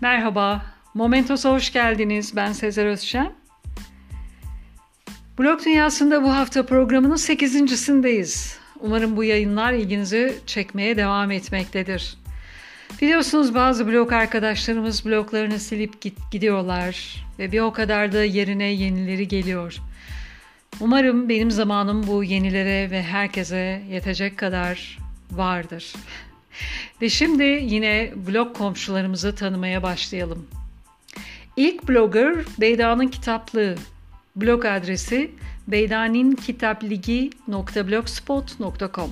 Merhaba, Momentos'a hoş geldiniz. Ben Sezer Özşen. Blog Dünyası'nda bu hafta programının 8.sindeyiz. Umarım bu yayınlar ilginizi çekmeye devam etmektedir. Biliyorsunuz bazı blog arkadaşlarımız bloglarını silip git gidiyorlar ve bir o kadar da yerine yenileri geliyor. Umarım benim zamanım bu yenilere ve herkese yetecek kadar vardır. Ve şimdi yine blog komşularımızı tanımaya başlayalım. İlk blogger Beyda'nın Kitaplığı. Blog adresi beydaninkitapligi.blogspot.com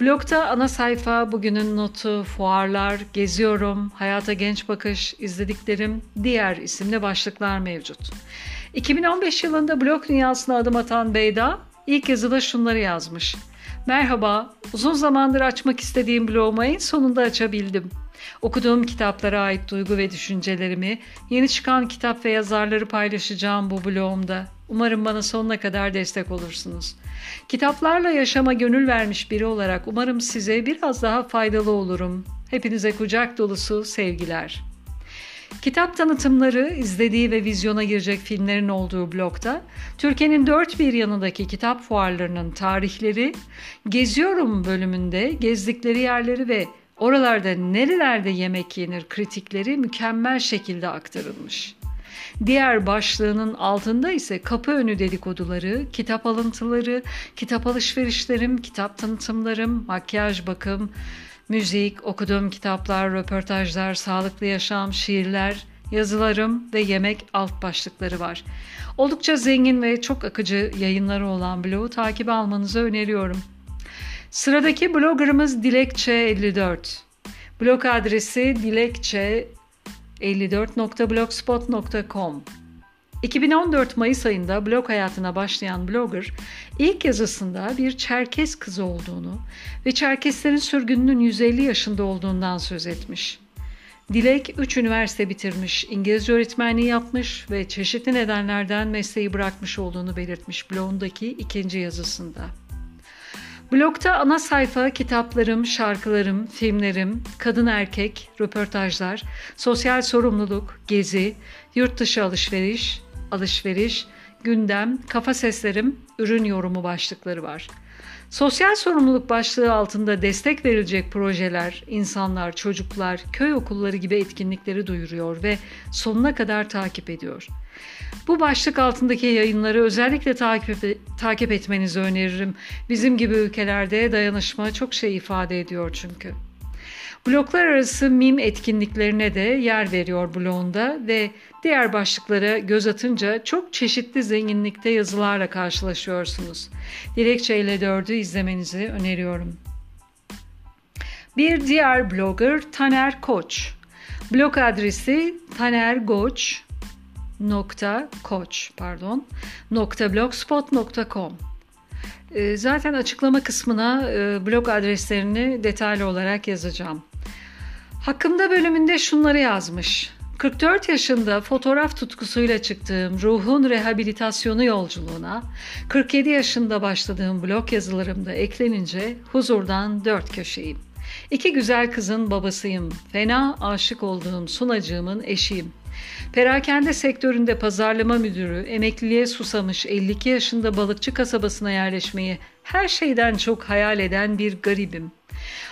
Blogda ana sayfa, bugünün notu, fuarlar, geziyorum, hayata genç bakış, izlediklerim, diğer isimli başlıklar mevcut. 2015 yılında blog dünyasına adım atan Beyda ilk yazıda şunları yazmış. Merhaba, uzun zamandır açmak istediğim blogumu en sonunda açabildim. Okuduğum kitaplara ait duygu ve düşüncelerimi, yeni çıkan kitap ve yazarları paylaşacağım bu blogumda. Umarım bana sonuna kadar destek olursunuz. Kitaplarla yaşama gönül vermiş biri olarak umarım size biraz daha faydalı olurum. Hepinize kucak dolusu sevgiler. Kitap tanıtımları, izlediği ve vizyona girecek filmlerin olduğu blokta, Türkiye'nin dört bir yanındaki kitap fuarlarının tarihleri, Geziyorum bölümünde gezdikleri yerleri ve oralarda nerelerde yemek yenir kritikleri mükemmel şekilde aktarılmış. Diğer başlığının altında ise kapı önü dedikoduları, kitap alıntıları, kitap alışverişlerim, kitap tanıtımlarım, makyaj bakım, müzik, okuduğum kitaplar, röportajlar, sağlıklı yaşam, şiirler, yazılarım ve yemek alt başlıkları var. Oldukça zengin ve çok akıcı yayınları olan blogu takip almanızı öneriyorum. Sıradaki bloggerımız Dilekçe54. Blog adresi dilekçe54.blogspot.com 2014 Mayıs ayında blog hayatına başlayan blogger ilk yazısında bir Çerkes kızı olduğunu ve Çerkeslerin sürgününün 150 yaşında olduğundan söz etmiş. Dilek 3 üniversite bitirmiş, İngilizce öğretmenliği yapmış ve çeşitli nedenlerden mesleği bırakmış olduğunu belirtmiş blogundaki ikinci yazısında. Blogda ana sayfa kitaplarım, şarkılarım, filmlerim, kadın erkek, röportajlar, sosyal sorumluluk, gezi, yurt dışı alışveriş, alışveriş, gündem, kafa seslerim, ürün yorumu başlıkları var. Sosyal sorumluluk başlığı altında destek verilecek projeler, insanlar, çocuklar, köy okulları gibi etkinlikleri duyuruyor ve sonuna kadar takip ediyor. Bu başlık altındaki yayınları özellikle takip, takip etmenizi öneririm. Bizim gibi ülkelerde dayanışma çok şey ifade ediyor çünkü. Bloklar arası mim etkinliklerine de yer veriyor blogunda ve diğer başlıklara göz atınca çok çeşitli zenginlikte yazılarla karşılaşıyorsunuz. Dilekçe ile dördü izlemenizi öneriyorum. Bir diğer blogger Taner Koç. Blog adresi tanergoç nokta koç pardon blogspot.com ee, Zaten açıklama kısmına e, blog adreslerini detaylı olarak yazacağım. Hakkımda bölümünde şunları yazmış. 44 yaşında fotoğraf tutkusuyla çıktığım ruhun rehabilitasyonu yolculuğuna 47 yaşında başladığım blog yazılarımda eklenince huzurdan dört köşeyim. İki güzel kızın babasıyım. Fena aşık olduğum sunacığımın eşiyim. Perakende sektöründe pazarlama müdürü, emekliliğe susamış 52 yaşında balıkçı kasabasına yerleşmeyi her şeyden çok hayal eden bir garibim.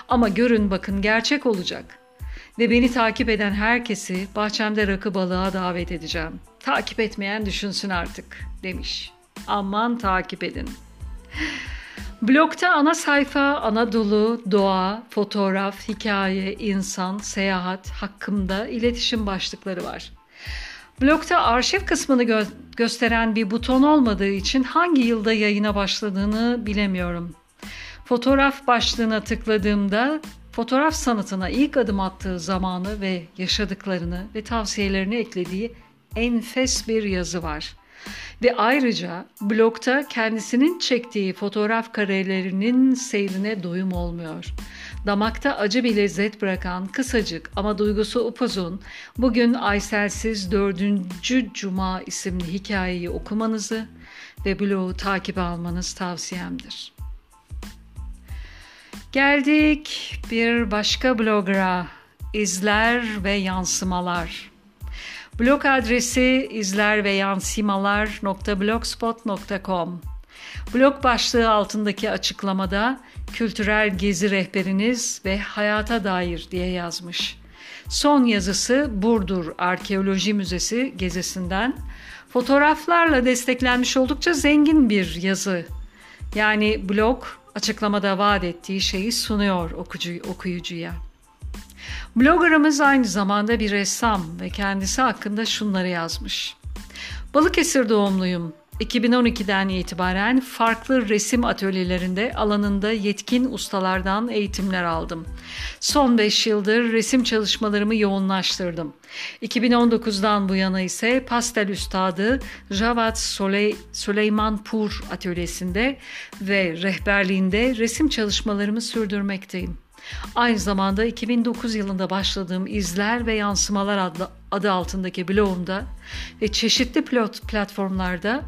Ama görün bakın gerçek olacak. Ve beni takip eden herkesi bahçemde rakı balığa davet edeceğim. Takip etmeyen düşünsün artık demiş. Aman takip edin. Blogda ana sayfa Anadolu, doğa, fotoğraf, hikaye, insan, seyahat hakkında iletişim başlıkları var. Blogda arşiv kısmını gö- gösteren bir buton olmadığı için hangi yılda yayına başladığını bilemiyorum. Fotoğraf başlığına tıkladığımda fotoğraf sanatına ilk adım attığı zamanı ve yaşadıklarını ve tavsiyelerini eklediği enfes bir yazı var. Ve ayrıca blogda kendisinin çektiği fotoğraf karelerinin seyrine doyum olmuyor. Damakta acı bir lezzet bırakan kısacık ama duygusu upuzun bugün Ayselsiz 4. Cuma isimli hikayeyi okumanızı ve blogu takip almanız tavsiyemdir. Geldik bir başka blogger'a izler ve yansımalar. Blog adresi izler Blog başlığı altındaki açıklamada kültürel gezi rehberiniz ve hayata dair diye yazmış. Son yazısı Burdur Arkeoloji Müzesi gezisinden fotoğraflarla desteklenmiş oldukça zengin bir yazı. Yani blog açıklamada vaat ettiği şeyi sunuyor okucu, okuyucuya. Bloggerımız aynı zamanda bir ressam ve kendisi hakkında şunları yazmış. Balıkesir doğumluyum. 2012'den itibaren farklı resim atölyelerinde alanında yetkin ustalardan eğitimler aldım. Son 5 yıldır resim çalışmalarımı yoğunlaştırdım. 2019'dan bu yana ise pastel üstadı Javad Soley, Süleymanpur atölyesinde ve rehberliğinde resim çalışmalarımı sürdürmekteyim. Aynı zamanda 2009 yılında başladığım İzler ve Yansımalar adlı, adı altındaki blogumda ve çeşitli plot platformlarda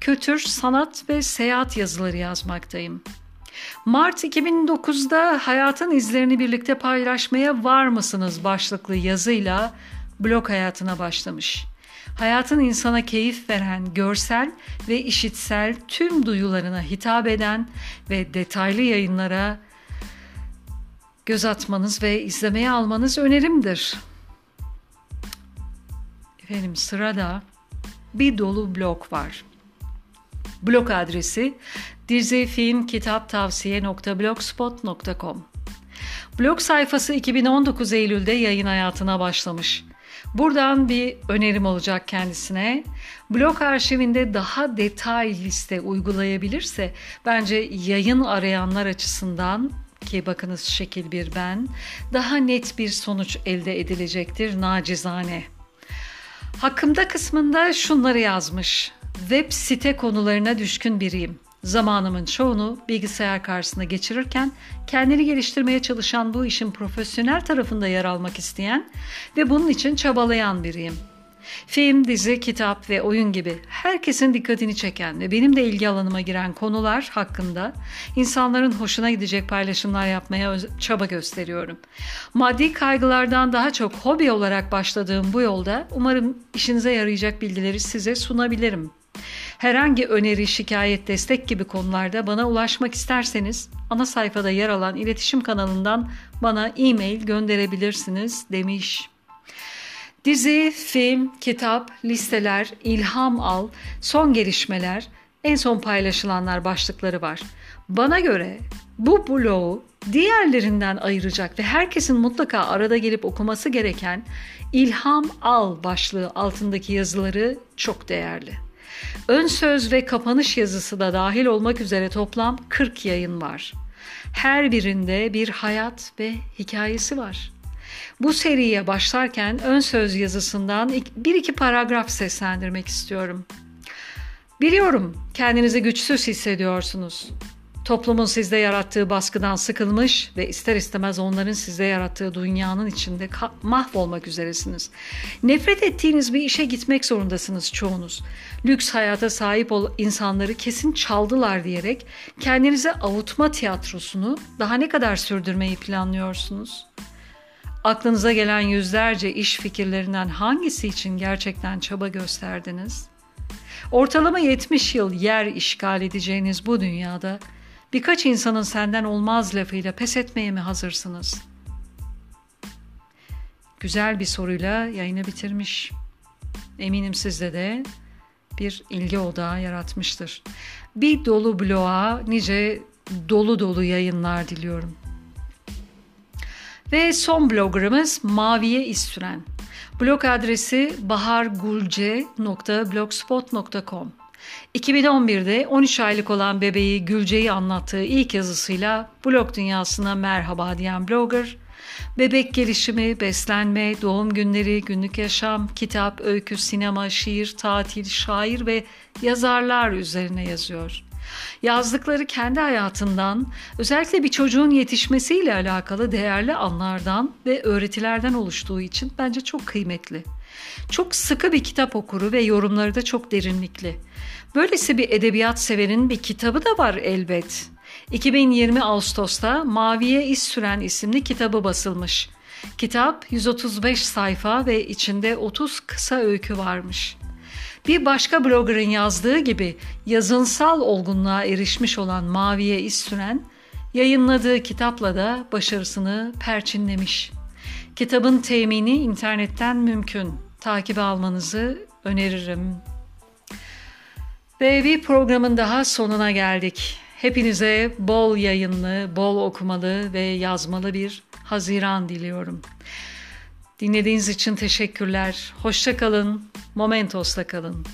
kültür, sanat ve seyahat yazıları yazmaktayım. Mart 2009'da hayatın izlerini birlikte paylaşmaya var mısınız başlıklı yazıyla blog hayatına başlamış. Hayatın insana keyif veren görsel ve işitsel tüm duyularına hitap eden ve detaylı yayınlara göz atmanız ve izlemeye almanız önerimdir. Efendim sırada bir dolu blog var. Blog adresi dizifilmkitaptavsiye.blogspot.com Blog sayfası 2019 Eylül'de yayın hayatına başlamış. Buradan bir önerim olacak kendisine. Blog arşivinde daha detay liste uygulayabilirse bence yayın arayanlar açısından ki bakınız şekil bir ben daha net bir sonuç elde edilecektir nacizane. Hakkımda kısmında şunları yazmış. Web site konularına düşkün biriyim. Zamanımın çoğunu bilgisayar karşısında geçirirken kendini geliştirmeye çalışan bu işin profesyonel tarafında yer almak isteyen ve bunun için çabalayan biriyim. Film, dizi, kitap ve oyun gibi herkesin dikkatini çeken ve benim de ilgi alanıma giren konular hakkında insanların hoşuna gidecek paylaşımlar yapmaya çaba gösteriyorum. Maddi kaygılardan daha çok hobi olarak başladığım bu yolda umarım işinize yarayacak bilgileri size sunabilirim. Herhangi öneri, şikayet, destek gibi konularda bana ulaşmak isterseniz ana sayfada yer alan iletişim kanalından bana e-mail gönderebilirsiniz demiş. Dizi, film, kitap, listeler, ilham al, son gelişmeler, en son paylaşılanlar başlıkları var. Bana göre bu bloğu diğerlerinden ayıracak ve herkesin mutlaka arada gelip okuması gereken İlham Al başlığı altındaki yazıları çok değerli. Ön söz ve kapanış yazısı da dahil olmak üzere toplam 40 yayın var. Her birinde bir hayat ve hikayesi var. Bu seriye başlarken ön söz yazısından bir iki paragraf seslendirmek istiyorum. Biliyorum kendinizi güçsüz hissediyorsunuz. Toplumun sizde yarattığı baskıdan sıkılmış ve ister istemez onların sizde yarattığı dünyanın içinde mahvolmak üzeresiniz. Nefret ettiğiniz bir işe gitmek zorundasınız çoğunuz. Lüks hayata sahip ol insanları kesin çaldılar diyerek kendinize avutma tiyatrosunu daha ne kadar sürdürmeyi planlıyorsunuz? Aklınıza gelen yüzlerce iş fikirlerinden hangisi için gerçekten çaba gösterdiniz? Ortalama 70 yıl yer işgal edeceğiniz bu dünyada birkaç insanın senden olmaz lafıyla pes etmeye mi hazırsınız? Güzel bir soruyla yayını bitirmiş. Eminim sizde de bir ilgi odağı yaratmıştır. Bir dolu bloğa nice dolu dolu yayınlar diliyorum. Ve son bloggerımız Maviye İstüren. Blog adresi bahargulce.blogspot.com 2011'de 13 aylık olan bebeği Gülce'yi anlattığı ilk yazısıyla blog dünyasına merhaba diyen blogger, bebek gelişimi, beslenme, doğum günleri, günlük yaşam, kitap, öykü, sinema, şiir, tatil, şair ve yazarlar üzerine yazıyor. Yazdıkları kendi hayatından, özellikle bir çocuğun yetişmesiyle alakalı değerli anlardan ve öğretilerden oluştuğu için bence çok kıymetli. Çok sıkı bir kitap okuru ve yorumları da çok derinlikli. Böylesi bir edebiyat severin bir kitabı da var elbet. 2020 Ağustos'ta Maviye İz Süren isimli kitabı basılmış. Kitap 135 sayfa ve içinde 30 kısa öykü varmış. Bir başka bloggerın yazdığı gibi yazınsal olgunluğa erişmiş olan Mavi'ye süren, yayınladığı kitapla da başarısını perçinlemiş. Kitabın temini internetten mümkün. Takibi almanızı öneririm. Ve bir programın daha sonuna geldik. Hepinize bol yayınlı, bol okumalı ve yazmalı bir Haziran diliyorum. Dinlediğiniz için teşekkürler. Hoşça kalın. Momentos'ta kalın.